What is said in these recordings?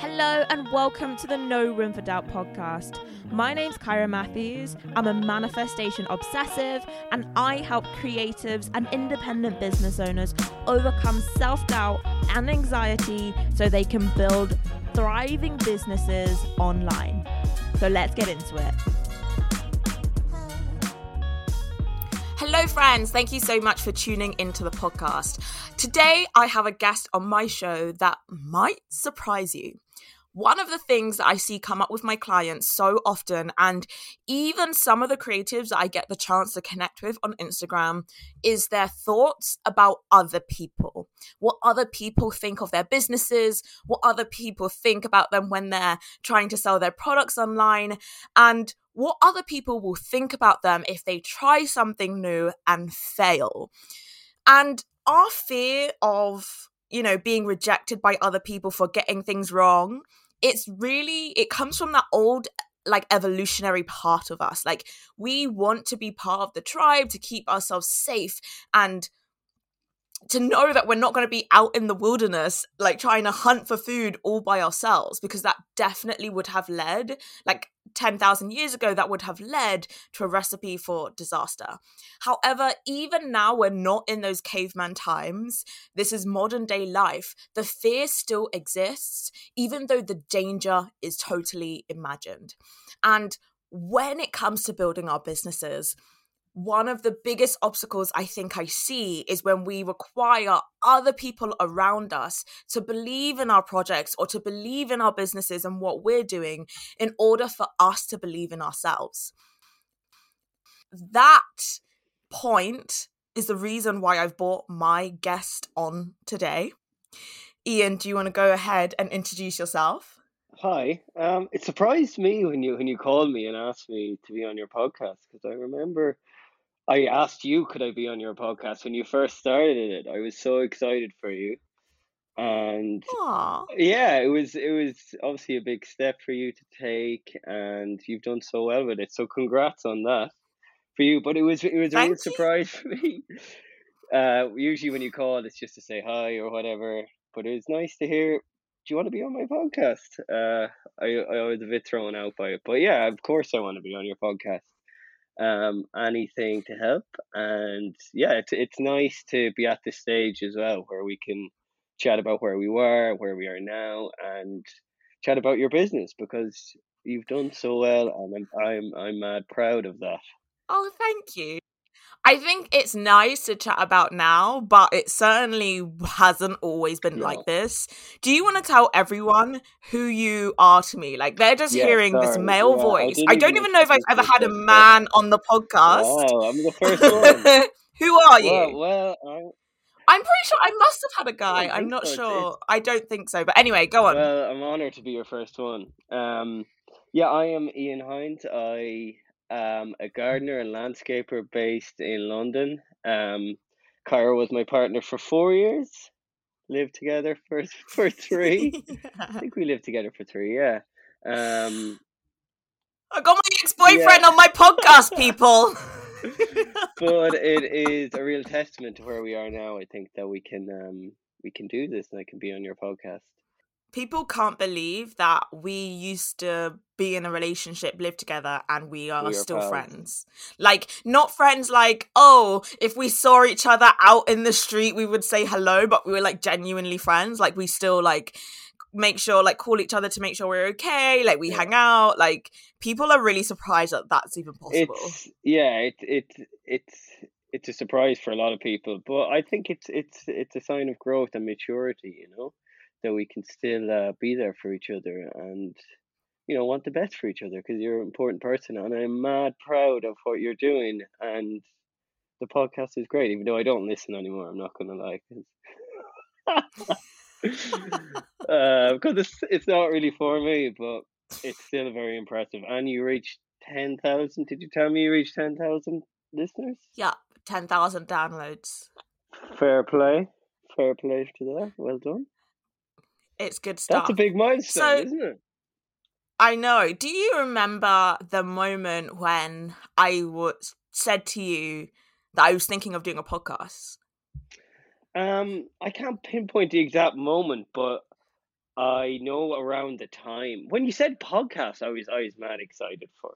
Hello and welcome to the No Room for Doubt podcast. My name's Kyra Matthews. I'm a manifestation obsessive and I help creatives and independent business owners overcome self doubt and anxiety so they can build thriving businesses online. So let's get into it. Hello, friends. Thank you so much for tuning into the podcast. Today, I have a guest on my show that might surprise you one of the things that I see come up with my clients so often, and even some of the creatives I get the chance to connect with on Instagram, is their thoughts about other people. What other people think of their businesses, what other people think about them when they're trying to sell their products online, and what other people will think about them if they try something new and fail. And our fear of you know being rejected by other people for getting things wrong it's really it comes from that old like evolutionary part of us. Like we want to be part of the tribe to keep ourselves safe and to know that we're not going to be out in the wilderness like trying to hunt for food all by ourselves because that definitely would have led like 10,000 years ago that would have led to a recipe for disaster. However, even now we're not in those caveman times. This is modern day life. The fear still exists even though the danger is totally imagined. And when it comes to building our businesses, one of the biggest obstacles I think I see is when we require other people around us to believe in our projects or to believe in our businesses and what we're doing in order for us to believe in ourselves. That point is the reason why I've brought my guest on today. Ian, do you want to go ahead and introduce yourself? Hi. Um, it surprised me when you when you called me and asked me to be on your podcast because I remember I asked you, could I be on your podcast when you first started it? I was so excited for you, and Aww. yeah, it was it was obviously a big step for you to take, and you've done so well with it. So congrats on that for you. But it was it was a real surprise for me. Uh, usually when you call, it's just to say hi or whatever. But it was nice to hear. Do you want to be on my podcast? Uh, I I was a bit thrown out by it, but yeah, of course I want to be on your podcast um, anything to help. And yeah, it's, it's nice to be at this stage as well where we can chat about where we were, where we are now, and chat about your business because you've done so well, and I'm I'm I'm mad proud of that. Oh, thank you. I think it's nice to chat about now, but it certainly hasn't always been like this. Do you want to tell everyone who you are to me? Like they're just yeah, hearing sorry. this male yeah, voice. I, I don't even know if I've ever had a man on the podcast. Wow, I'm the first one. who are you? Well, well I'm pretty sure I must have had a guy. I'm not so. sure. I don't think so. But anyway, go on. Well, I'm honored to be your first one. Um, yeah, I am Ian Hines. I um, a gardener and landscaper based in London. Um, Kyra was my partner for four years. Lived together for for three. yeah. I think we lived together for three. Yeah. Um, I got my ex boyfriend yeah. on my podcast, people. but it is a real testament to where we are now. I think that we can um, we can do this, and I can be on your podcast people can't believe that we used to be in a relationship, live together, and we are, we are still pals. friends. Like, not friends like, oh, if we saw each other out in the street, we would say hello, but we were like genuinely friends. Like, we still like make sure, like, call each other to make sure we're okay. Like, we yeah. hang out. Like, people are really surprised that that's even possible. It's, yeah, it, it, it's, it's a surprise for a lot of people, but I think it's it's it's a sign of growth and maturity, you know that we can still uh, be there for each other and you know want the best for each other because you're an important person and i'm mad proud of what you're doing and the podcast is great even though i don't listen anymore i'm not gonna lie uh, because it's, it's not really for me but it's still very impressive. And you reached 10,000 did you tell me you reached 10,000 listeners? Yeah 10,000 downloads. Fair play. Fair play to that well done it's good stuff. That's a big milestone, so, isn't it? I know. Do you remember the moment when I was said to you that I was thinking of doing a podcast? Um, I can't pinpoint the exact moment, but I know around the time when you said podcast, I was I was mad excited for.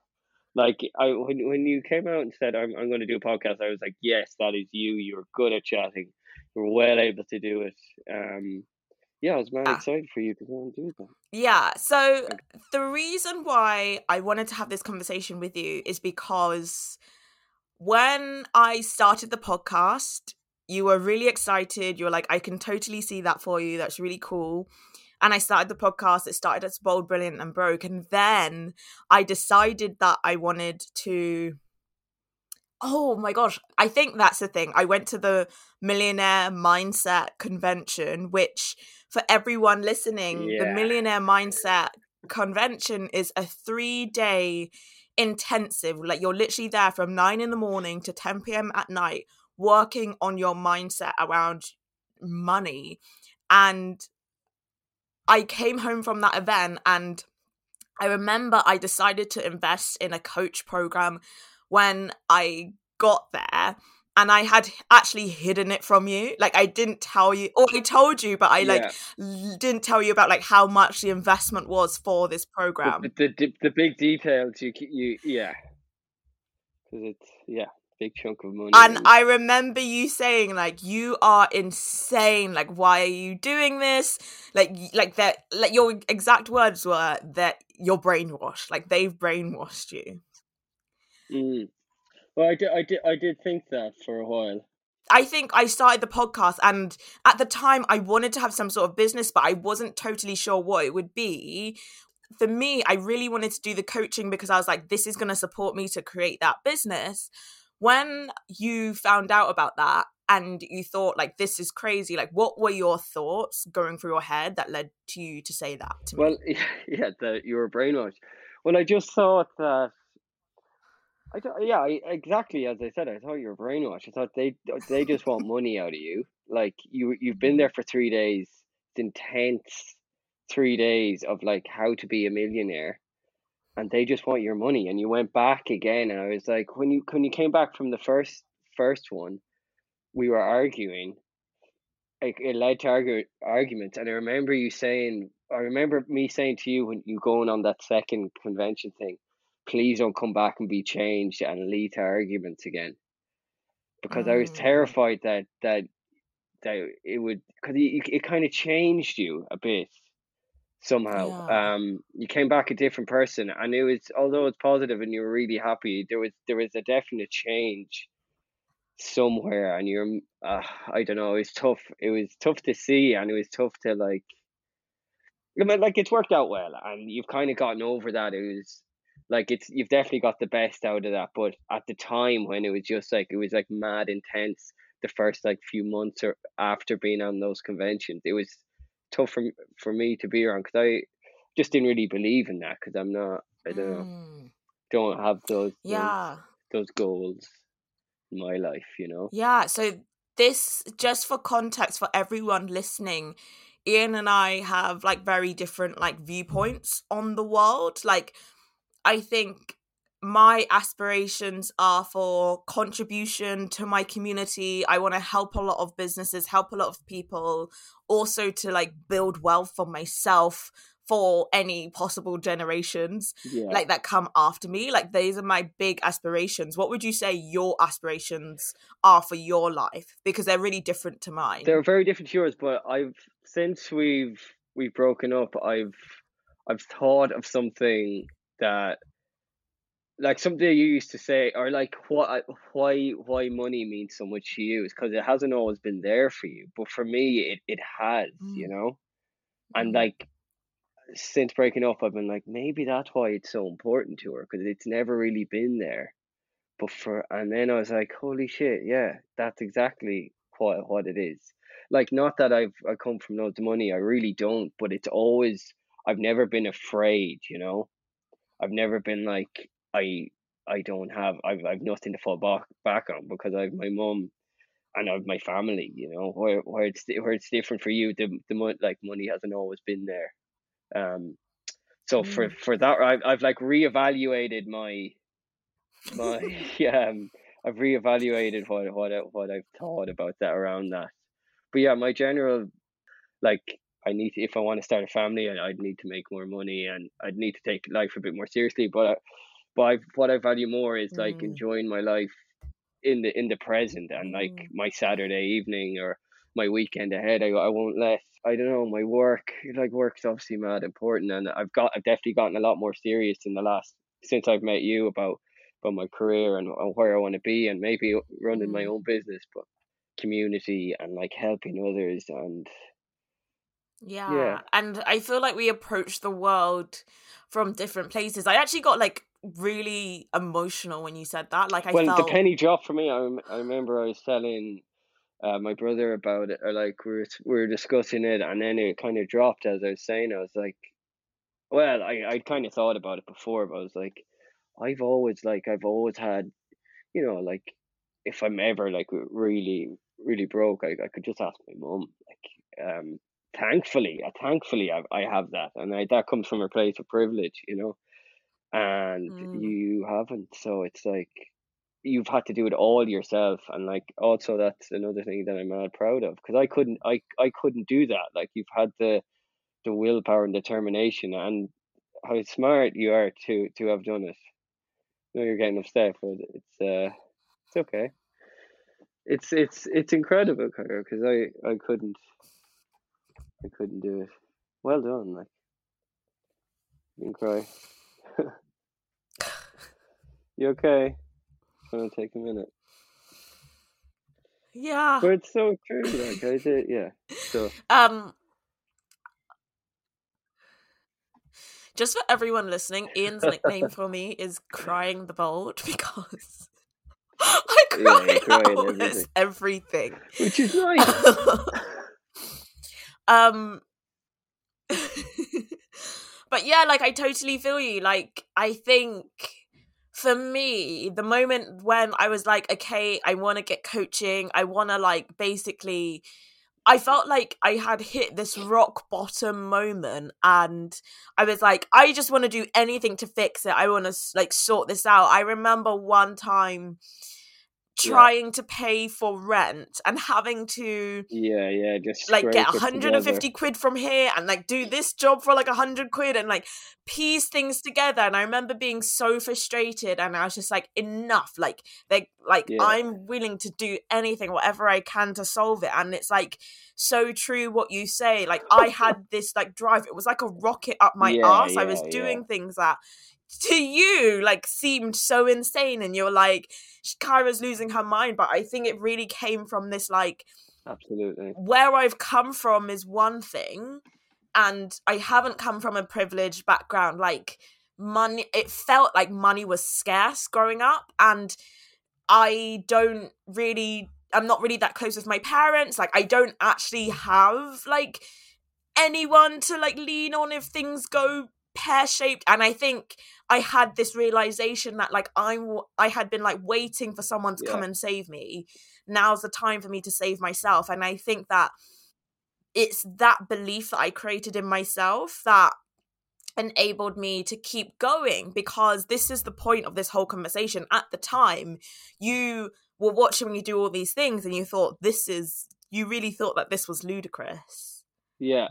Like I when when you came out and said I'm I'm going to do a podcast, I was like, yes, that is you. You're good at chatting. You're well able to do it. Um, yeah, I was mad ah. excited for you to go and do that. Yeah. So the reason why I wanted to have this conversation with you is because when I started the podcast, you were really excited. You were like, I can totally see that for you. That's really cool and I started the podcast. It started as Bold, Brilliant, and Broke. And then I decided that I wanted to. Oh my gosh. I think that's the thing. I went to the Millionaire Mindset Convention, which for everyone listening, yeah. the Millionaire Mindset Convention is a three day intensive. Like you're literally there from nine in the morning to 10 p.m. at night working on your mindset around money. And I came home from that event and I remember I decided to invest in a coach program when I got there and I had actually hidden it from you. Like I didn't tell you, or I told you, but I like yeah. didn't tell you about like how much the investment was for this program. The the, the big details you you yeah, because it's yeah big chunk of money. And I remember you saying like you are insane. Like why are you doing this? Like like that like your exact words were that you're brainwashed. Like they've brainwashed you. Mm. Well, I did, I did, I did think that for a while. I think I started the podcast, and at the time, I wanted to have some sort of business, but I wasn't totally sure what it would be. For me, I really wanted to do the coaching because I was like, this is going to support me to create that business when you found out about that and you thought like this is crazy like what were your thoughts going through your head that led to you to say that to well yeah that you were brainwashed well i just thought that I th- yeah, I, exactly as I said. I thought you were brainwashed. I thought they they just want money out of you. Like you, you've been mm-hmm. there for three days. It's intense three days of like how to be a millionaire, and they just want your money and you went back again and i was like when you when you came back from the first first one we were arguing like it led to argue, arguments and i remember you saying i remember me saying to you when you going on that second convention thing please don't come back and be changed and lead to arguments again because mm. i was mm. terrified that that that it would because it, it kind of changed you a bit somehow. Yeah. Um, you came back a different person, and it was although it's positive and you were really happy. There was there was a definite change somewhere, and you're uh, I don't know. It was tough. It was tough to see, and it was tough to like. I mean, like it's worked out well, and you've kind of gotten over that. It was like it's you've definitely got the best out of that. But at the time when it was just like it was like mad intense, the first like few months or after being on those conventions, it was tough for for me to be around because I just didn't really believe in that because I'm not I don't know mm. don't have those yeah those, those goals in my life you know yeah so this just for context for everyone listening Ian and I have like very different like viewpoints on the world like I think my aspirations are for contribution to my community. I want to help a lot of businesses, help a lot of people, also to like build wealth for myself for any possible generations yeah. like that come after me. Like these are my big aspirations. What would you say your aspirations are for your life? Because they're really different to mine. They're very different to yours, but I've since we've we've broken up, I've I've thought of something that like something you used to say, or like what why why money means so much to you is because it hasn't always been there for you, but for me it it has, mm. you know, and mm. like since breaking up, I've been like maybe that's why it's so important to her because it's never really been there, but for and then I was like holy shit, yeah, that's exactly what what it is. Like not that I've I come from loads of money, I really don't, but it's always I've never been afraid, you know. I've never been like I I don't have I've I've nothing to fall back back on because I've my mum and I've my family, you know, where where it's where it's different for you, the the like money hasn't always been there. Um so mm. for for that I've I've like reevaluated my my um I've reevaluated what what what I've thought about that around that. But yeah, my general like I need to, if I want to start a family, I, I'd need to make more money and I'd need to take life a bit more seriously. But I, but I, what I value more is like Mm. enjoying my life in the in the present and like Mm. my Saturday evening or my weekend ahead. I I won't let I don't know my work like work's obviously mad important and I've got I've definitely gotten a lot more serious in the last since I've met you about about my career and, and where I want to be and maybe running my Mm. own business, but community and like helping others and Yeah. yeah And I feel like we approach the world from different places. I actually got like really emotional when you said that. Like I Well, the penny dropped for me. I, rem- I remember I was telling uh, my brother about it, or like we were we were discussing it, and then it kind of dropped as I was saying. I was like, well, I I kind of thought about it before, but I was like, I've always like I've always had, you know, like if I'm ever like really really broke, I I could just ask my mom, Like, um, thankfully, uh, thankfully, I I have that, and I, that comes from a place of privilege, you know, and Mm. you haven't. So it's like you've had to do it all yourself and like also that's another thing that I'm mad proud of because I couldn't I I couldn't do that like you've had the the willpower and determination and how smart you are to to have done it I know you're getting upset but it's uh it's okay it's it's it's incredible because I I couldn't I couldn't do it well done like you can cry you okay it's gonna take a minute yeah. But it's so true, like I did, yeah. So Um just for everyone listening, Ian's nickname for me is crying the bold because I Yeah, cry at out at everything. which is nice. Um but yeah like i totally feel you like i think for me the moment when i was like okay i want to get coaching i want to like basically i felt like i had hit this rock bottom moment and i was like i just want to do anything to fix it. I want to like sort this out. I remember one time Yeah. trying to pay for rent and having to Yeah, yeah, just like get scrape 150 together. quid from here and like do this job for like 100 quid and like piece things together and i remember being so frustrated and i was just like enough like they like Yeah. i'm willing to do anything whatever i can to solve it and it's like so true what you say like i had this like drive it was like a rocket up my Yeah, ass i was yeah, yeah. doing things that to you like seemed so insane and you're like kyra's losing her mind but i think it really came from this like Absolutely. where I've come from is one thing, and I haven't come from a privileged background. Like money, it felt like money was scarce growing up, and I don't really, I'm not really that close with my parents. Like I don't actually have like anyone to like lean on if things go pear shaped and i think i had this realization that like i'm i had been like waiting for someone to come and save me. Now's the time for me to save myself and i think that it's that belief that i created in myself that enabled me to keep going because this is the point of this whole conversation. At the time you were watching me do all these things and you thought this is you really thought that this was ludicrous. Yeah.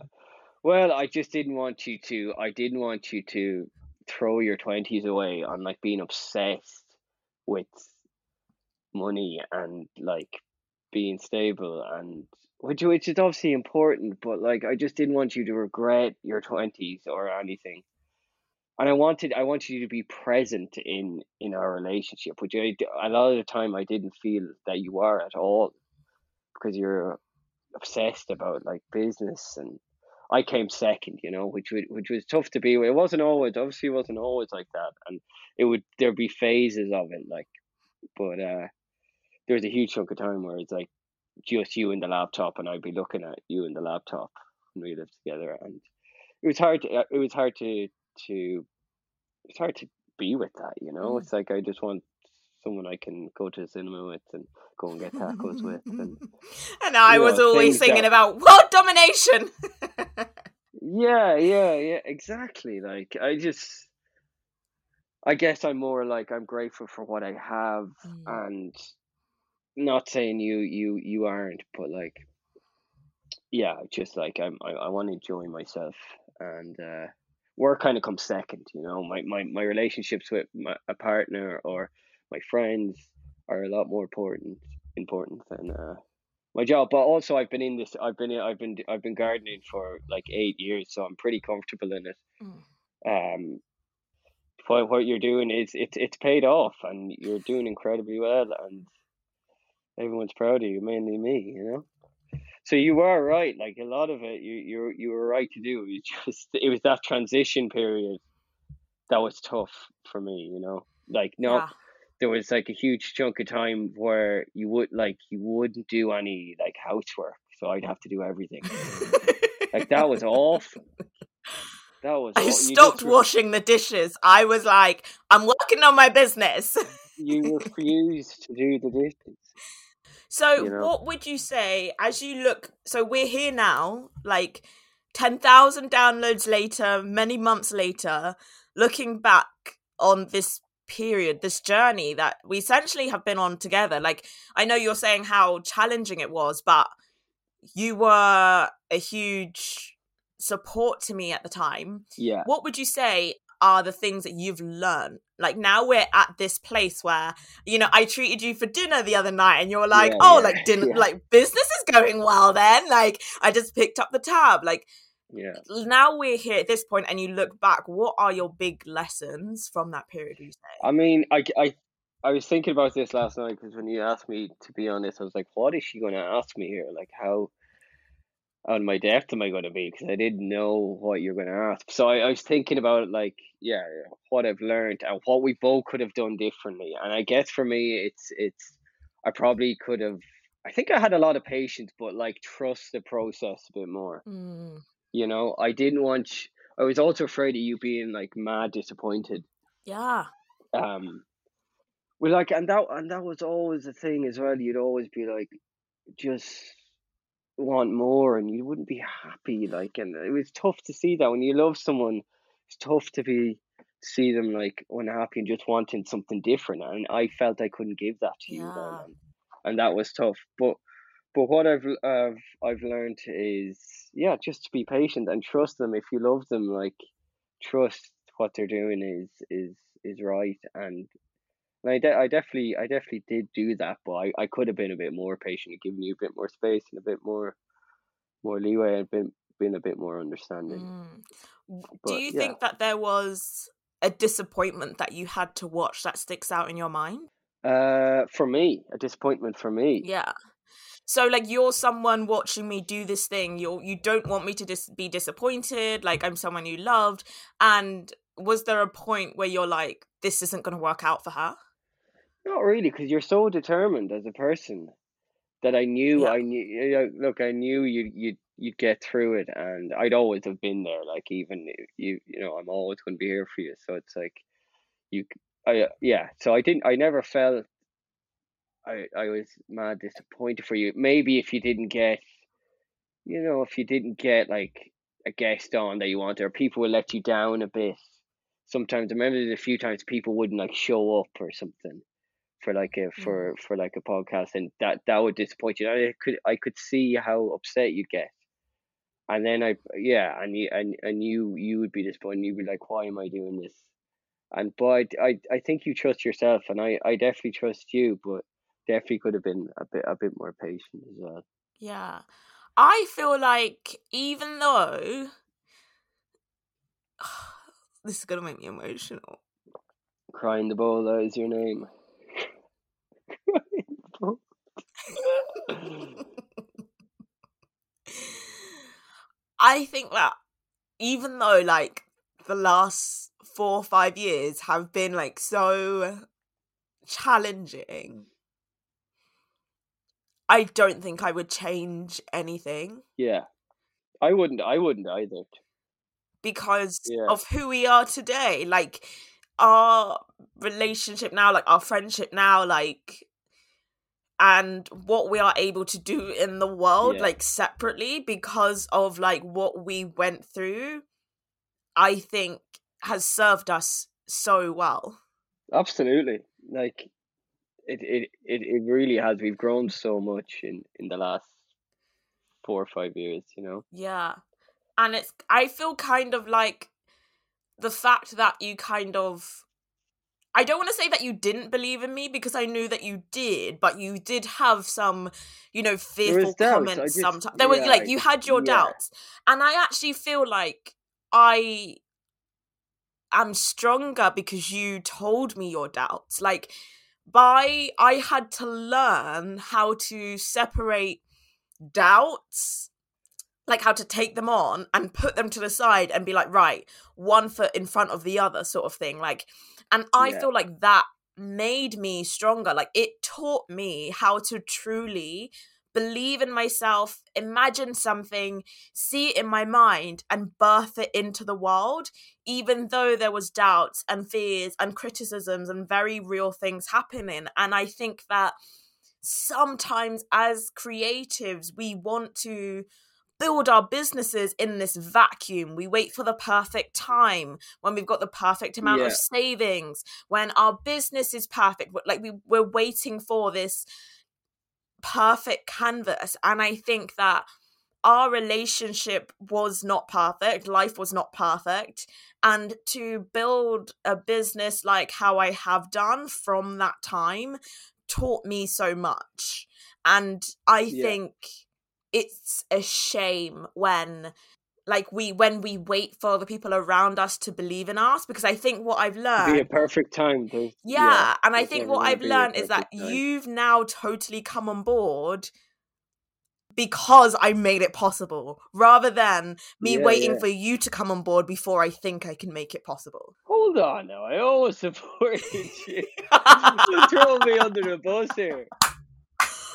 Well, I just didn't want you to I didn't want you to throw your twenties away on like being obsessed with money and like being stable and which which is obviously important, but like I just didn't want you to regret your twenties or anything. And I wanted I wanted you to be present in in our relationship, which I a lot of the time I didn't feel that you are at all because you're obsessed about like business and I came second, you know, which which was tough to be. It wasn't always, obviously, it wasn't always like that, and it would there'd be phases of it, like, but uh, there was a huge chunk of time where it's like just you and the laptop, and I'd be looking at you and the laptop when we lived together, and it was hard. To, uh, it was hard to to it's hard to be with that, you know. Mm. It's like I just want someone I can go to the cinema with and go and get tacos with, and and I was know, always singing that- about world domination. Yeah, yeah, yeah, exactly. Like I just I guess I'm more like I'm grateful for what I have Mm. and not saying you you you aren't, but like yeah, just like I'm, I, I want to enjoy myself, and uh, work kind of comes second. You know, my my my relationships with my, a partner or my friends are a lot more important important than uh, my job. But also, I've been in this. I've been I've been I've been gardening for like eight years, so I'm pretty comfortable in it. Mm. Um, what what you're doing is it's it's paid off, and you're doing incredibly well, and everyone's proud of you, mainly me. You know. So you were right. Like a lot of it, you you you were right to do. You just it was that transition period that was tough for me. You know, like no, yeah. There was like a huge chunk of time where you would like you wouldn't do any like housework, so I'd have to do everything. like that was awful. That was. Awful. I stopped washing the dishes. I was like, I'm working on my business. you refused to do the dishes. So, you know? what would you say as you look? So, we're here now, like 10,000 downloads later, many months later, looking back on this period, this journey that we essentially have been on together. Like, I know you're saying how challenging it was, but you were a huge support to me at the time. Yeah. What would you say are the things that you've learned? Like now we're at this place where, you know, I treated you for dinner the other night and you're like, yeah, oh, yeah, like dinner, yeah. like business is going well then. Like I just picked up the tab. Like, yeah. Now we're here at this point and you look back, what are your big lessons from that period, you say? I mean, I, I, I was thinking about this last night because when you asked me to be honest, I was like, what is she going to ask me here? Like, how, on my depth am I going to be? Because I didn't know what you're going to ask. So I, I was thinking about like, yeah, what I've learned and what we both could have done differently. And I guess for me, it's it's I probably could have. I think I had a lot of patience, but like trust the process a bit more. Mm. You know, I didn't want. I was also afraid of you being like mad disappointed. Yeah. Um. Well, like, and that and that was always the thing as well. You'd always be like, just want more and you wouldn't be happy like and it was tough to see that when you love someone it's tough to be see them like unhappy and just wanting something different and I felt I couldn't give that to you then and that was tough but but what I've uh, I've learned is yeah just to be patient and trust them if you love them like trust what they're doing is is is right and and I, de- I definitely, I definitely did do that, but I, I could have been a bit more patient, giving you a bit more space and a bit more, more leeway, and been been a bit more understanding. Mm. But, do you yeah. think that there was a disappointment that you had to watch that sticks out in your mind? Uh, for me, a disappointment for me. Yeah. So like you're someone watching me do this thing. You you don't want me to dis- be disappointed. Like I'm someone you loved. And was there a point where you're like, this isn't going to work out for her? Not really, because you're so determined as a person that I knew yeah. I knew. Look, I knew you you you'd get through it, and I'd always have been there. Like even you you know, I'm always going to be here for you. So it's like you, I yeah. So I didn't. I never felt. I I was mad disappointed for you. Maybe if you didn't get, you know, if you didn't get like a guest on that you wanted, or people would let you down a bit. Sometimes I remember a few times people wouldn't like show up or something for like a for mm. for like a podcast, and that that would disappoint you. I could I could see how upset you'd get, and then I yeah, and you and and you you would be disappointed. You'd be like, why am I doing this? And but I I think you trust yourself, and I I definitely trust you, but definitely could have been a bit a bit more patient as well. Yeah, I feel like even though this is gonna make me emotional. Crying the ball, that is your name. I think that even though like the last four or five years have been like so challenging, I don't think I would change anything. Yeah. I wouldn't I wouldn't either. Because yeah. of who we are today. Like our relationship now, like our friendship now, like and what we are able to do in the world yeah. like separately because of like what we went through i think has served us so well absolutely like it it it, it really has we've grown so much in in the last four or five years, you know. Yeah. And it's I feel kind of like the fact that you kind of I don't want to say that you didn't believe in me because I knew that you did, but you did have some, you know, fearful comments sometimes. There yeah, were like you had your yeah. doubts. And I actually feel like I am stronger because you told me your doubts. Like by I had to learn how to separate doubts like how to take them on and put them to the side and be like right one foot in front of the other sort of thing like and i yeah. feel like that made me stronger like it taught me how to truly believe in myself imagine something see it in my mind and birth it into the world even though there was doubts and fears and criticisms and very real things happening and i think that sometimes as creatives we want to build our businesses in this vacuum. We wait for the perfect time when we've got the perfect amount yeah. of savings, when our business is perfect. Like we, we're waiting for this perfect canvas. And I think that our relationship was not perfect, life was not perfect. And to build a business like how I have done from that time taught me so much. And I yeah. think it's a shame when like we when we wait for the people around us to believe in us because i think what i've learned be a perfect time to, yeah, yeah and i think what i've learned is that time. you've now totally come on board because i made it possible rather than me yeah, waiting yeah. for you to come on board before i think i can make it possible hold on now i always supported you you throw me under the bus here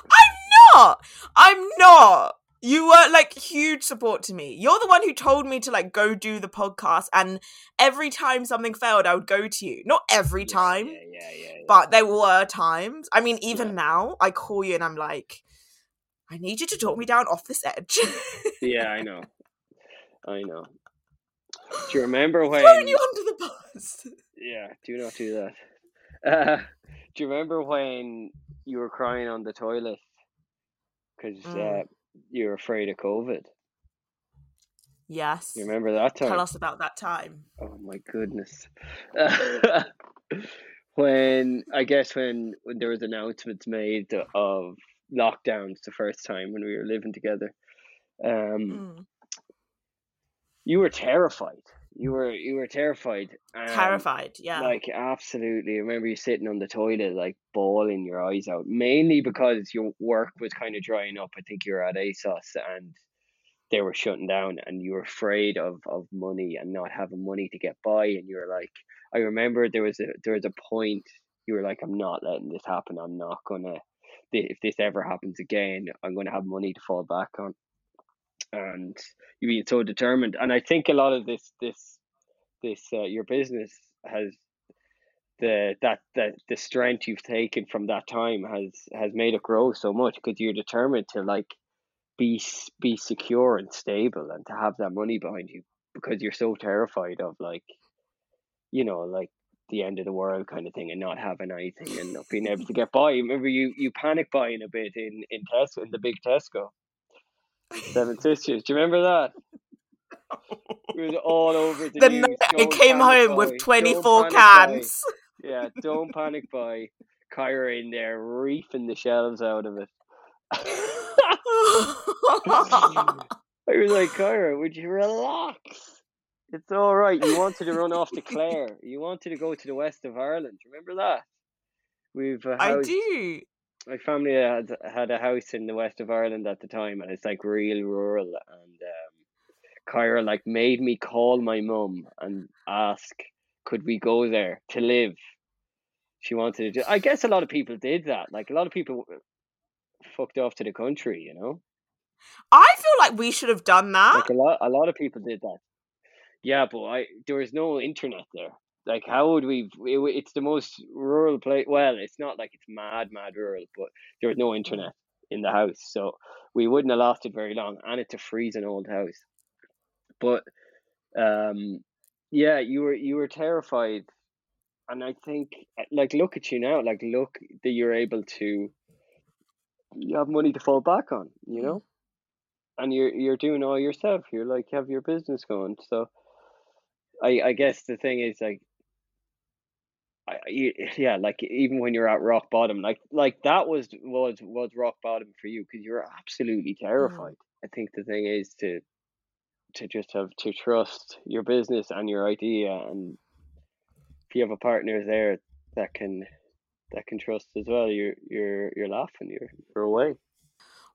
I'm not. I'm not. You were like huge support to me. You're the one who told me to like go do the podcast, and every time something failed, I would go to you. Not every time, yeah, yeah, yeah, yeah but there were times. I mean, even now, I call you and I'm like, I need you to talk me down off this edge. yeah, I know. I know. Do you remember when? Throwing you under the bus. Yeah, do not do that. Uh, do you remember when you were crying on the toilet because mm. uh, you're afraid of COVID. Yes. You remember that time? Tell us about that time. Oh my goodness. when I guess when, when there was announcements made of lockdowns the first time when we were living together, um, mm. you were terrified. You were you were terrified. Um, terrified, yeah. Like absolutely. I remember you sitting on the toilet, like bawling your eyes out. Mainly because your work was kind of drying up. I think you were at ASOS and they were shutting down, and you were afraid of of money and not having money to get by. And you were like, I remember there was a there was a point you were like, I'm not letting this happen. I'm not gonna. If this ever happens again, I'm gonna have money to fall back on and you being so determined. And I think a lot of this this this uh, your business has the that that the strength you've taken from that time has has made it grow so much because you're determined to like be be secure and stable and to have that money behind you because you're so terrified of like you know like the end of the world kind of thing and not having anything and not being able to get by. Remember you you panic buying a bit in in Tesco in the big Tesco Seven Sisters. Do you remember that? It was all over the, the news. It came home boy. with 24 cans. Boy. Yeah, don't panic buy. Kyra in there reefing the shelves out of it. I was like, Kyra, would you relax? It's all right. You wanted to run off to Clare. You wanted to go to the west of Ireland. Remember that? We've uh, I do my family had had a house in the west of Ireland at the time, and it's like real rural. And um, Kyra like made me call my mum and ask, could we go there to live? She wanted to. Do, I guess a lot of people did that. Like a lot of people fucked off to the country, you know. I feel like we should have done that. Like a lot, a lot of people did that. Yeah, but I there was no internet there. Like, how would we? It, it's the most rural place. Well, it's not like it's mad, mad rural, but there was no internet in the house, so we wouldn't have lasted very long. And it's a freezing old house. But, um, yeah, you were you were terrified, and I think like look at you now. Like, look that you're able to. You have money to fall back on. You know. and you're you're doing all yourself. You're like have your business going. So I I guess the thing is like I, yeah, like even when you're at rock bottom, like like that was was was rock bottom for you because you were absolutely mm. terrified. Mm. I think the thing is to to just have to trust your business and your idea, and if you have a partner there that can that can trust as well, you're you're you're laughing, you're you're away.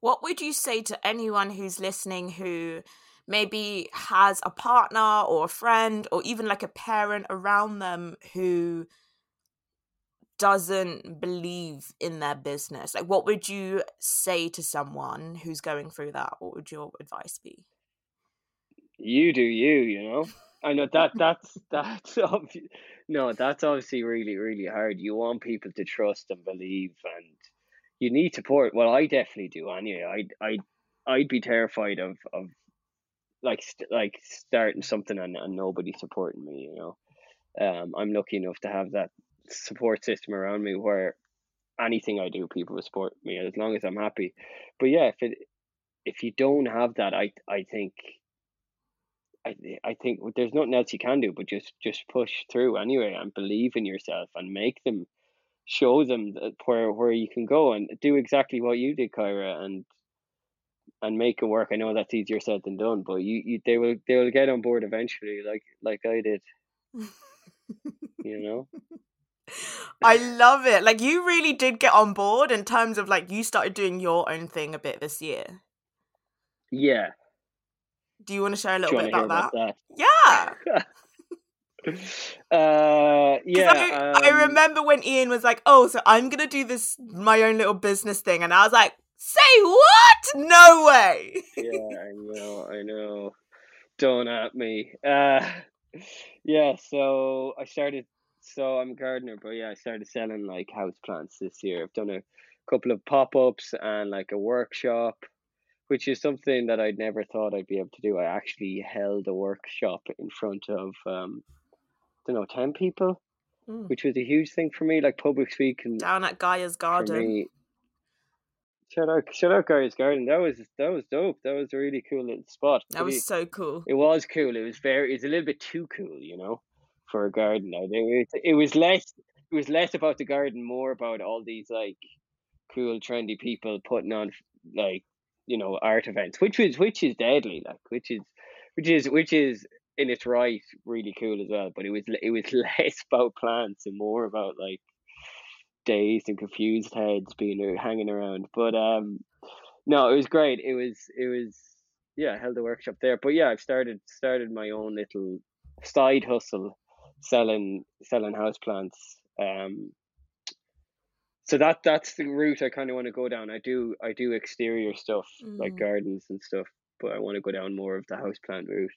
What would you say to anyone who's listening who maybe has a partner or a friend or even like a parent around them who doesn't believe in their business like what would you say to someone who's going through that? What would your advice be? You do you you know? I know that that's that's obvi- no that's obviously really really hard. You want people to trust and believe and you need support. Well i definitely do anyway. I i'd, I'd be terrified of of like st- like starting something and, and nobody supporting me you know? Um i'm lucky enough to have that support system around me where anything I do, people will support me as long as I'm happy. But yeah, if it if you don't have that, I I think I I think there's nothing else you can do but just just push through anyway and believe in yourself and make them show them that where where you can go and do exactly what you did, Kyra, and and make it work. I know that's easier said than done, but you, you they will they will get on board eventually, like like I did. you know. I love it. Like you really did get on board in terms of like you started doing your own thing a bit this year. Yeah. Do you want to share a little bit about that? that? Yeah. uh yeah I, um, I remember when ian was like oh so i'm gonna do this my own little business thing and i was like say what no way yeah i know i know don't at me uh yeah so i started so I'm a gardener, but yeah, I started selling like house plants this year. I've done a couple of pop ups and like a workshop, which is something that I'd never thought I'd be able to do. I actually held a workshop in front of um, I don't know, ten people, mm. which was a huge thing for me, like public speaking. Down at Gaia's Garden. Me, shout out, shout out, Gaia's Garden. That was that was dope. That was a really cool little spot. That was so cool. It was cool. It was very. It's a little bit too cool, you know for a garden. I think it was less it was less about the garden, more about all these like cool, trendy people putting on like you know art events, which was which is deadly, like which is which is which is in its right really cool as well. But it was it was less about plants and more about like dazed and confused heads being hanging around. But um, no, it was great. It was it was yeah, I held a workshop there. But yeah, I've started started my own little side hustle selling selling house plants. Um, so that that's the route I kind of want to go down. I do I do exterior stuff mm. like gardens and stuff, but I want to go down more of the house plant route,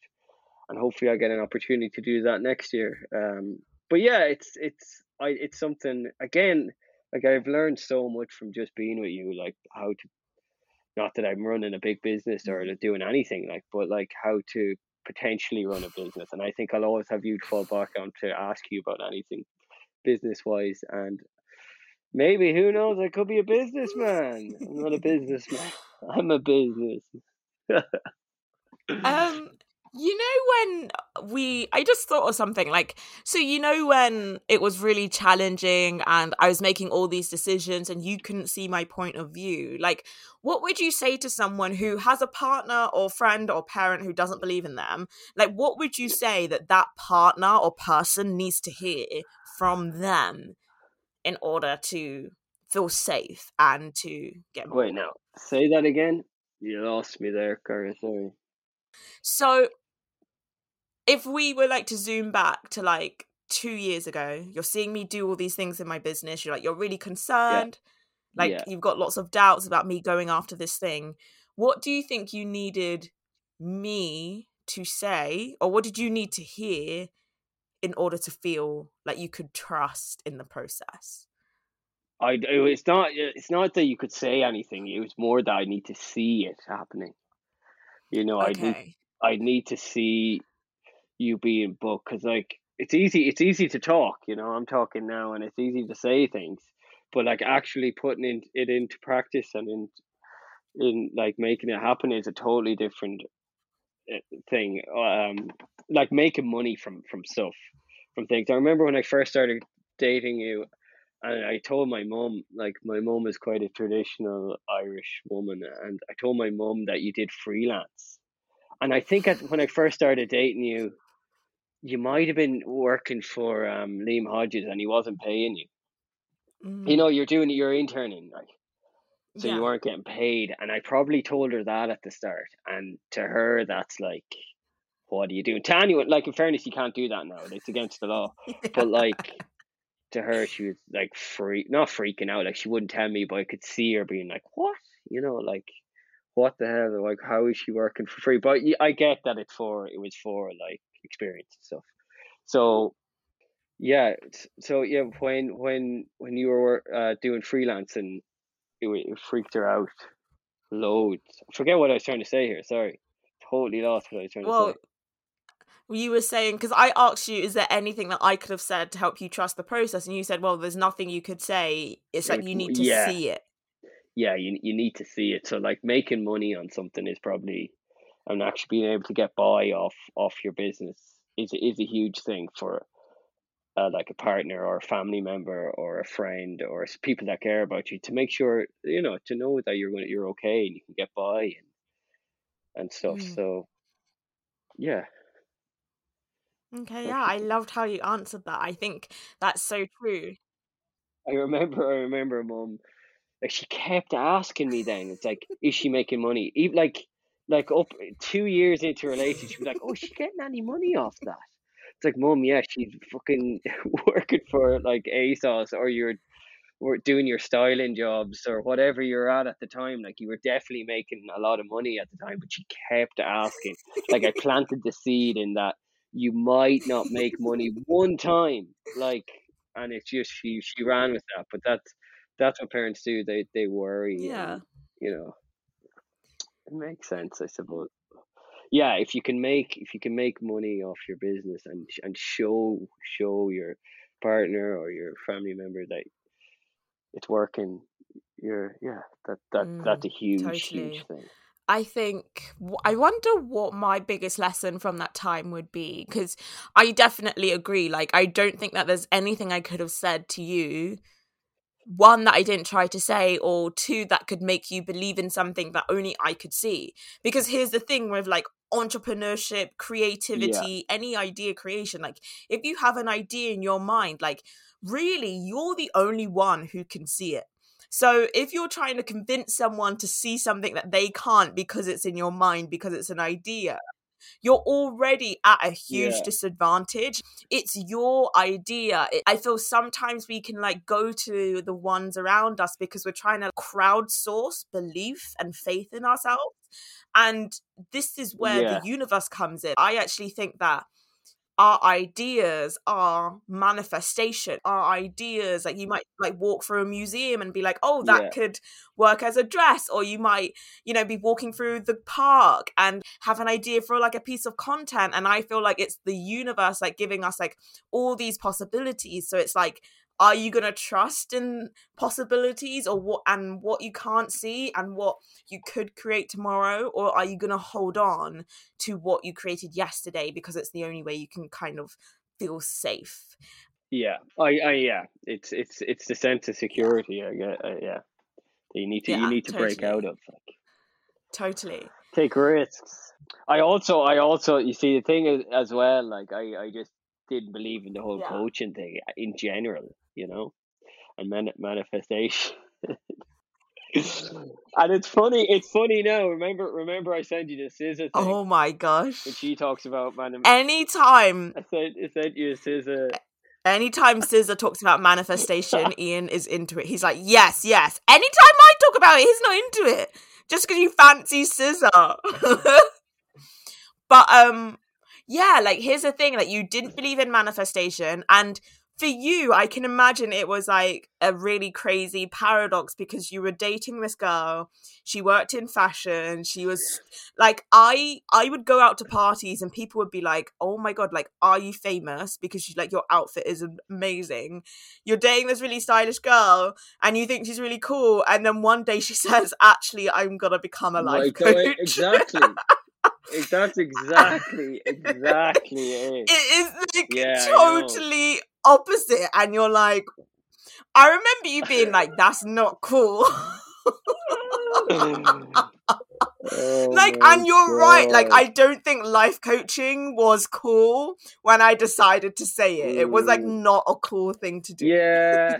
and hopefully I get an opportunity to do that next year. Um, but yeah, it's it's I it's something again. Like I've learned so much from just being with you, like how to, not that I'm running a big business or mm. doing anything, like, but like how to potentially run a business. And I think I'll always have you to fall back on to ask you about anything business wise. And maybe, who knows, I could be a businessman. I'm not a businessman, I'm a business. um, you know when we I just thought of something like so you know when it was really challenging and I was making all these decisions and you couldn't see my point of view like what would you say to someone who has a partner or friend or parent who doesn't believe in them? Like what would you say that that partner or person needs to hear from them in order to feel safe and to get more? Wait now say that again? You lost me there Cara sorry. So if we were like to zoom back to like two years ago, you're seeing me do all these things in my business. You're like, you're really concerned. Yeah. Like, yeah. you've got lots of doubts about me going after this thing. What do you think you needed me to say, or what did you need to hear in order to feel like you could trust in the process? I oh, it's not it's not that you could say anything. It was more that I need to see it happening. You know, okay. I need I need to see you being booked because like it's easy it's easy to talk you know i'm talking now and it's easy to say things but like actually putting in, it into practice and in in like making it happen is a totally different uh, thing. Um, like making money from from stuff, from things. I remember when I first started dating you, and I told my mom, like my mom is quite a traditional Irish woman, and I told my mom that you did freelance, and I think at, when I first started dating you, you might have been working for um, Liam Hodges, and he wasn't paying you. Mm. You know, you're doing you're interning, like so yeah. you weren't getting paid. And I probably told her that at the start, and to her, that's like, what are you doing? Tanya, like in fairness, you can't do that now; it's against the law. yeah. But like to her, she was like freak, not freaking out. Like she wouldn't tell me, but I could see her being like, "What?" You know, like, "What the hell?" Like, how is she working for free? But I get that it's for it was for like experience and stuff. So yeah, so yeah, when when when you were uh, doing freelancing, it, it freaked her out loads. forget what I was trying to say here. Sorry, totally lost what I was trying well, to say Well you were saying because I asked you, is there anything that I could have said to help you trust the process? And you said, well, there's nothing you could say. It's like you need to yeah. see it. Yeah, you you need to see it. So like making money on something is probably, and actually being able to get by off off your business is is a huge thing for. Uh, like a partner or a family member or a friend or people that care about you to make sure you know to know that you're going you're okay and you can get by and and stuff. Mm. So yeah, Okay, yeah, I loved how you answered that. I think that's so true. I remember, I remember, mom, like she kept asking me. Then it's like, is she making money? Even like, like up two years into a relationship, she'd be like, "Oh, she getting any money off that?" It's like, mom, yeah, she's fucking working for like ASOS, or you're were doing your styling jobs or whatever you're at at the time. Like you were definitely making a lot of money at the time, but she kept asking. like I planted the seed in that you might not make money one time, like, and it's just she she ran with that. But that's that's what parents do. They they worry. Yeah. And, you know, makes sense, I suppose. Yeah, if you can make if you can make money off your business and and show show your partner or your family member that it's working, you're yeah that that mm, that's a huge totally. huge thing. I think I wonder what my biggest lesson from that time would be because I definitely agree. Like, I don't think that there's anything I could have said to you, one that I didn't try to say, or two that could make you believe in something that only I could see. Because here's the thing with like entrepreneurship, creativity, yeah. any idea creation, like, if you have an idea in your mind, like, really, you're the only one who can see it so if you're trying to convince someone to see something that they can't because it's in your mind, because it's an idea, you're already at a huge yeah. disadvantage. It's your idea. I feel sometimes we can like go to the ones around us because we're trying to crowdsource belief and faith in ourselves. And this is where yeah. the universe comes in. I actually think that our ideas are manifestation our ideas like you might like walk through a museum and be like oh that yeah. could work as a dress or you might you know be walking through the park and have an idea for like a piece of content and i feel like it's the universe like giving us like all these possibilities so it's like are you going to trust in possibilities or what and what you can't see and what you could create tomorrow? Or are you going to hold on to what you created yesterday because it's the only way you can kind of feel safe? Yeah i i yeah it's it's it's the sense of security i get uh, yeah you need to yeah, you need to totally. break out of like totally. take risks. I also i also you see the thing is as well like i i just didn't believe in the whole yeah. coaching thing uh, in general you know, and man- manifestation. and it's funny. It's funny now. Remember, remember, I sent you the scissor. Thing oh my gosh! She talks about man. Anytime I said, I sent you a scissor. Anytime SZA talks about manifestation, Ian is into it. He's like, yes, yes. Anytime I talk about it, he's not into it. Just because you fancy SZA. but um, yeah, like here's the thing: like you didn't believe in manifestation, and for you, I can imagine it was like a really crazy paradox because you were dating this girl. She worked in fashion. She was like, I I would go out to parties and people would be like, "Oh my god, like, are you famous?" Because you like your outfit is amazing. You're dating this really stylish girl, and you think she's really cool, and then one day she says, "Actually, I'm gonna become a life right, coach." Exactly. That's exactly exactly it. It is like yeah, totally opposite, and you're like, I remember you being like, "That's not cool." oh like and you're God. right like i don't think life coaching was cool when i decided to say it it was like mm. not a cool thing to do yeah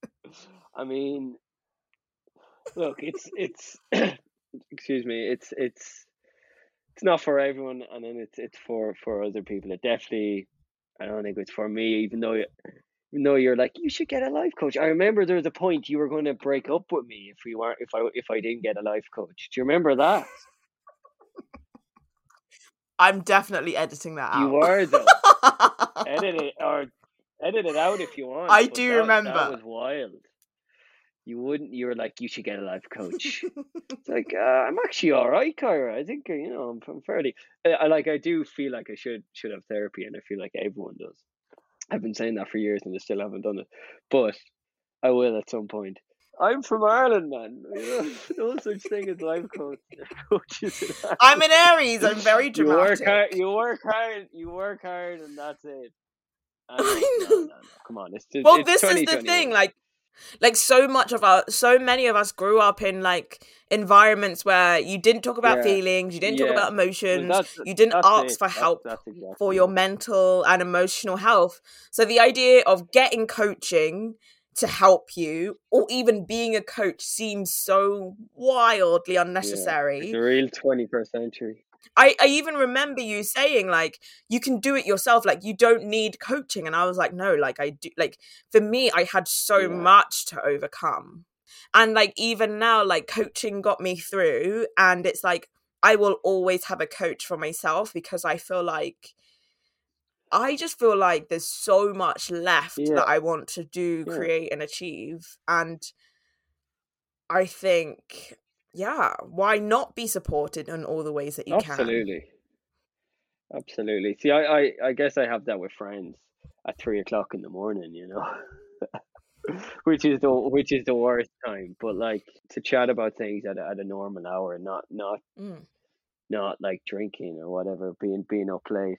i mean look it's it's excuse me it's it's it's not for everyone, and then it's it's for for other people. It definitely, I don't think it's for me. Even though, even though you're like, you should get a life coach. I remember there was a point you were going to break up with me if we weren't if I if I didn't get a life coach. Do you remember that? I'm definitely editing that out. You were though. edit it or edit it out if you want. I do that, remember. That was wild you wouldn't you were like you should get a life coach it's like uh, i'm actually all right kira i think uh, you know i'm, I'm fairly I, I, like i do feel like i should should have therapy and i feel like everyone does i've been saying that for years and i still haven't done it but i will at some point I'm from Ireland, man. no such thing as life coach. coaches. I'm an Aries. I'm very dramatic. You work hard. You work hard. You work hard, and that's it. And, no, no, no. Come on. It's, it's, well, it's this is the thing. Like, like so much of our so many of us grew up in like environments where you didn't talk about yeah. feelings you didn't yeah. talk about emotions you didn't ask it. for help that's, that's exactly for your mental and emotional health so the idea of getting coaching to help you or even being a coach seems so wildly unnecessary yeah. the real 21st century I, I even remember you saying like you can do it yourself like you don't need coaching and i was like no like i do like for me i had so yeah. much to overcome and like even now like coaching got me through and it's like i will always have a coach for myself because i feel like i just feel like there's so much left yeah. that i want to do yeah. create and achieve and i think yeah, why not be supported in all the ways that you Absolutely. can? Absolutely. Absolutely. See, I, I, I guess I have that with friends at three o'clock in the morning, you know. which is the which is the worst time. But like to chat about things at a, at a normal hour, and not not mm. not like drinking or whatever, being being up late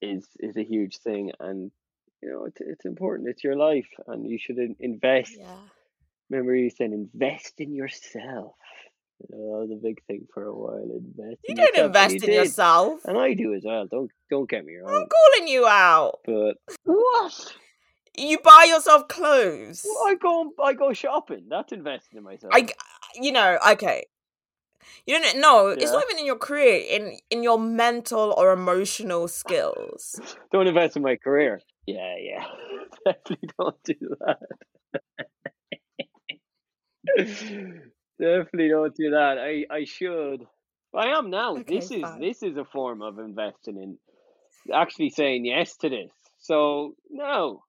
is is a huge thing, and you know it's it's important. It's your life, and you should invest. Yeah Remember you said invest in yourself. You know, that was a big thing for a while. Invest. You in don't yourself. invest you in did. yourself, and I do as well. Don't don't get me wrong. I'm calling you out. But what? You buy yourself clothes. Well, I go I go shopping. That's investing in myself. I, you know, okay. You don't know. Yeah. It's not even in your career. In in your mental or emotional skills. don't invest in my career. Yeah, yeah. Definitely don't do that. Definitely don't do that. I, I should. I am now. Okay, this is fine. this is a form of investing in actually saying yes to this. So no.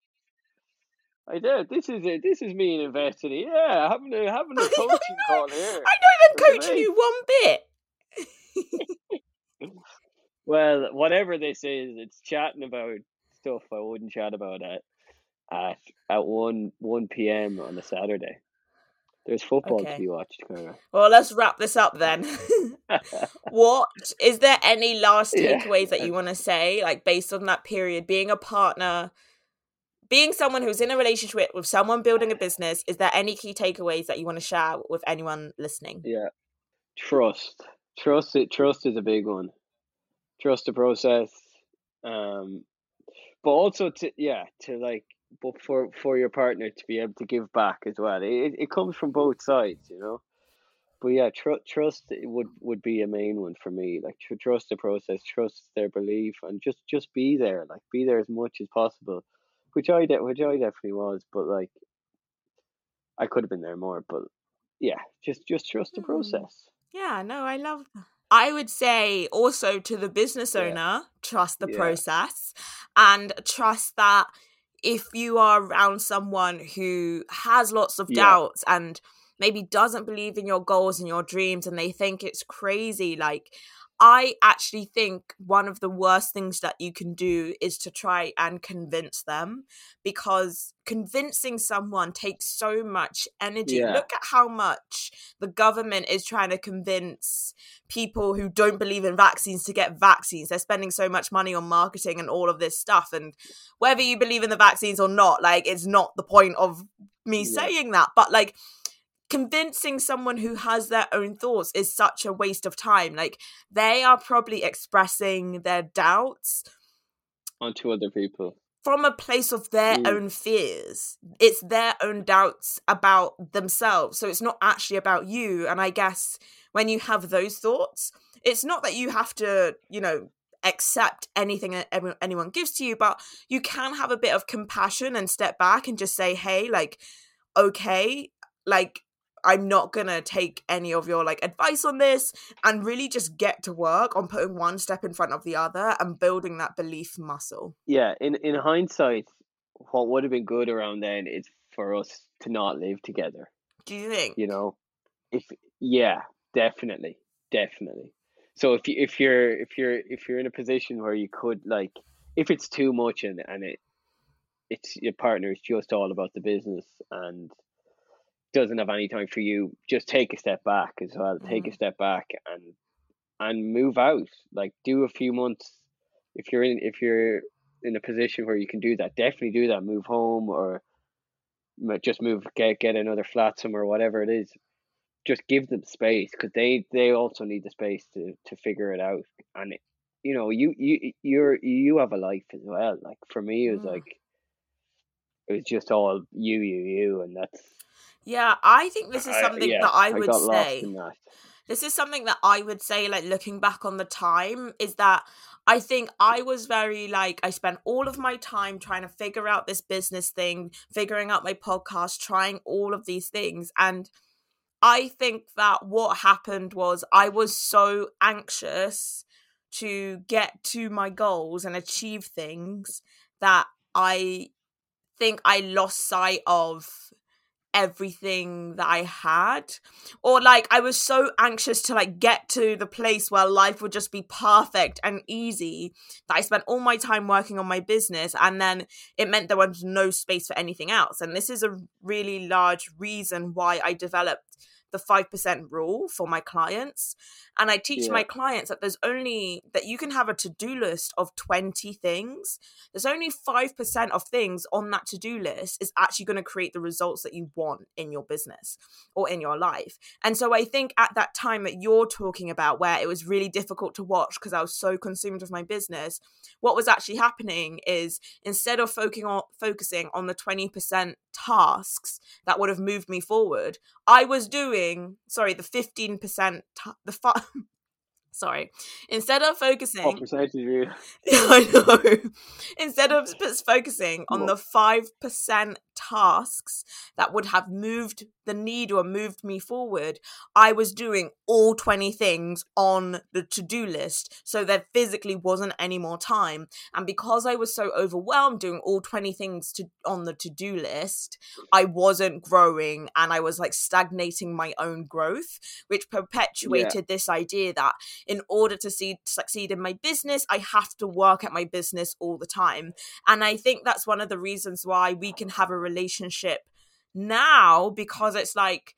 I did. This is it. This is me investing. Yeah, having a having a coaching call here. I not even coaching you one bit. well, whatever this is, it's chatting about stuff I wouldn't chat about at at at one one p.m. on a Saturday. There's football okay. to be watched, Cara. Well, let's wrap this up then. what is there any last takeaways yeah. that you want to say, like based on that period, being a partner, being someone who's in a relationship with someone building a business? Is there any key takeaways that you want to share with anyone listening? Yeah, trust, trust it. Trust is a big one. Trust the process, um, but also to yeah to like but for for your partner to be able to give back as well. It it comes from both sides, you know. But yeah, tr- trust would would be a main one for me. Like tr- trust the process, trust their belief, and just just be there. Like be there as much as possible, which I de- which I definitely was. But like, I could have been there more. But yeah, just just trust the hmm. process. Yeah, no, I love that. I would say also to the business owner, yeah. trust the yeah. process and trust that if you are around someone who has lots of yeah. doubts and maybe doesn't believe in your goals and your dreams and they think it's crazy like I actually think one of the worst things that you can do is to try and convince them because convincing someone takes so much energy. Yeah. Look at how much the government is trying to convince people who don't believe in vaccines to get vaccines. They're spending so much money on marketing and all of this stuff. And whether you believe in the vaccines or not, like, it's not the point of me yeah. saying that. But, like, convincing someone who has their own thoughts is such a waste of time. Like they are probably expressing their doubts onto other people from a place of their mm. own fears. It's their own doubts about themselves. So it's not actually about you. And I guess when you have those thoughts, it's not that you have to, you know, accept anything that anyone gives to you, but you can have a bit of compassion and step back and just say, hey, like, okay, like I'm not gonna take any of your like advice on this and really just get to work on putting one step in front of the other and building that belief muscle. Yeah, in in hindsight, what would have been good around then is for us to not live together. Do you think? You know, if yeah, definitely, definitely. So if you if you're if you're if you're in a position where you could like if it's too much and and it it's your partner is just all about the business and doesn't have any time for you, just take a step back as well. Mm. Take a step back and and move out. Like do a few months if you're in if you're in a position where you can do that. Definitely do that. Move home or just move get get another flat somewhere, whatever it is. Just give them space because they they also need the space to to figure it out. And it, you know you you you're you have a life as well. Like for me, it was mm. like it was just all you you you, and that's yeah, I think this is something I, yeah, that I would I say. This is something that I would say, like looking back on the time, is that I think I was very like, I spent all of my time trying to figure out this business thing, figuring out my podcast, trying all of these things. And I think that what happened was I was so anxious to get to my goals and achieve things that I think I lost sight of everything that I had. Or like I was so anxious to like get to the place where life would just be perfect and easy that I spent all my time working on my business and then it meant there was no space for anything else. And this is a really large reason why I developed the 5% rule for my clients and i teach yeah. my clients that there's only that you can have a to-do list of 20 things there's only 5% of things on that to-do list is actually going to create the results that you want in your business or in your life and so i think at that time that you're talking about where it was really difficult to watch because i was so consumed with my business what was actually happening is instead of focusing on focusing on the 20% tasks that would have moved me forward i was doing sorry the 15% t- the sorry instead of focusing i know. Instead of focusing on the 5% tasks that would have moved the needle or moved me forward, I was doing all 20 things on the to do list. So there physically wasn't any more time. And because I was so overwhelmed doing all 20 things to on the to do list, I wasn't growing and I was like stagnating my own growth, which perpetuated yeah. this idea that in order to see, succeed in my business, I have to work at my business all the time. And I think that's one of the reasons why we can have a relationship now because it's like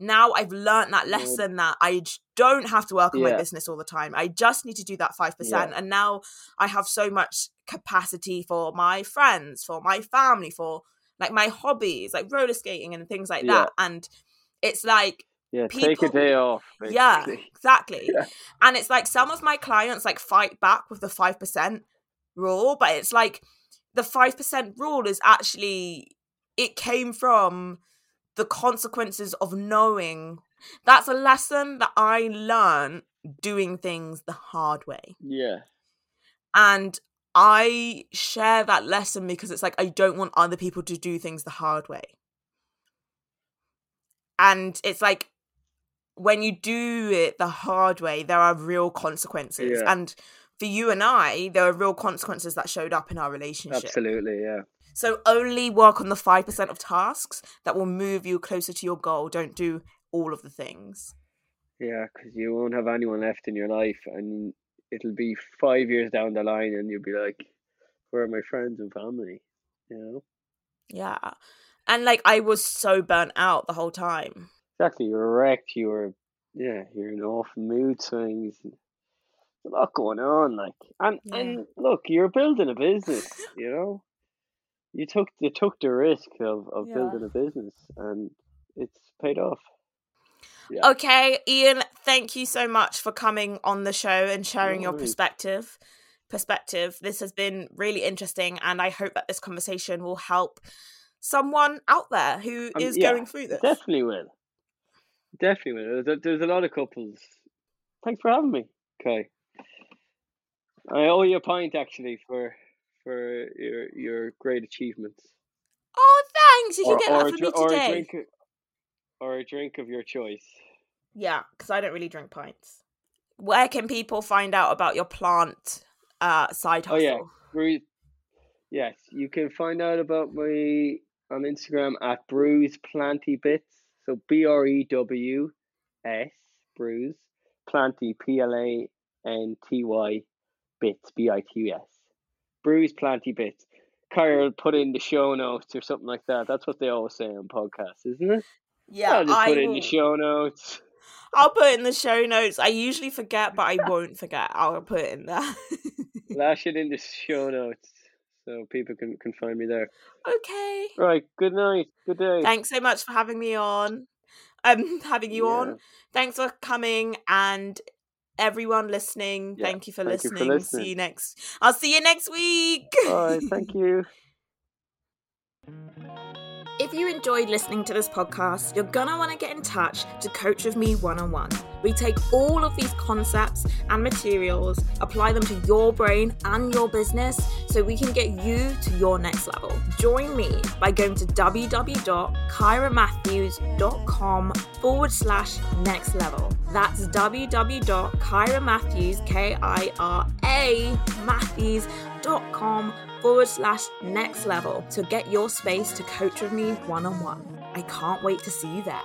now I've learned that mm. lesson that I don't have to work on yeah. my business all the time. I just need to do that 5%. Yeah. And now I have so much capacity for my friends, for my family, for like my hobbies, like roller skating and things like yeah. that. And it's like, yeah, people, take a day off. Basically. Yeah, exactly. And it's like some of my clients like fight back with the 5% rule, but it's like the 5% rule is actually it came from the consequences of knowing that's a lesson that I learned doing things the hard way. Yeah. And I share that lesson because it's like I don't want other people to do things the hard way. And it's like when you do it the hard way, there are real consequences. Yeah. And for you and I, there are real consequences that showed up in our relationship. Absolutely, yeah. So only work on the 5% of tasks that will move you closer to your goal. Don't do all of the things. Yeah, because you won't have anyone left in your life, and it'll be five years down the line, and you'll be like, "Where are my friends and family?" You know? Yeah, and like I was so burnt out the whole time. Exactly, you were wrecked. You were, yeah, you're in off mood swings. A lot going on, like, and yeah. and look, you're building a business. You know, you took you took the risk of of yeah. building a business, and it's paid off. Yeah. Okay, Ian, thank you so much for coming on the show and sharing your perspective. Perspective. This has been really interesting, and I hope that this conversation will help someone out there who um, is yeah, going through this. Definitely will. Definitely will. There's a, there's a lot of couples. Thanks for having me, Kai. I owe you a pint actually for for your your great achievements. Oh, thanks! You or, can get that for me today. Or a drink, or a drink of your choice. Yeah, because I don't really drink pints. Where can people find out about your plant uh, side hustle? Oh yeah, Yes, you can find out about me on Instagram at Brews Planty Bits. So B R E W S Brews Planty P L A N T Y Bits B I T S. Brews Planty Bits. Kyle put in the show notes or something like that. That's what they always say on podcasts, isn't it? Yeah, I'll just I put will... in the show notes. I'll put it in the show notes. I usually forget, but I won't forget. I'll put it in there. Lash it in the show notes so people can, can find me there. Okay. Right. Good night. Good day. Thanks so much for having me on. Um, having you yeah. on. Thanks for coming and everyone listening. Yeah, thank you for thank listening. You for listening. See you next. I'll see you next week. Bye. Thank you. If you enjoyed listening to this podcast, you're gonna wanna get in touch to coach with me one on one. We take all of these concepts and materials, apply them to your brain and your business so we can get you to your next level. Join me by going to www.kiramatthews.com forward slash next level. That's www.kyramatthews, K I R A forward slash next level to get your space to coach with me one on one. I can't wait to see you there.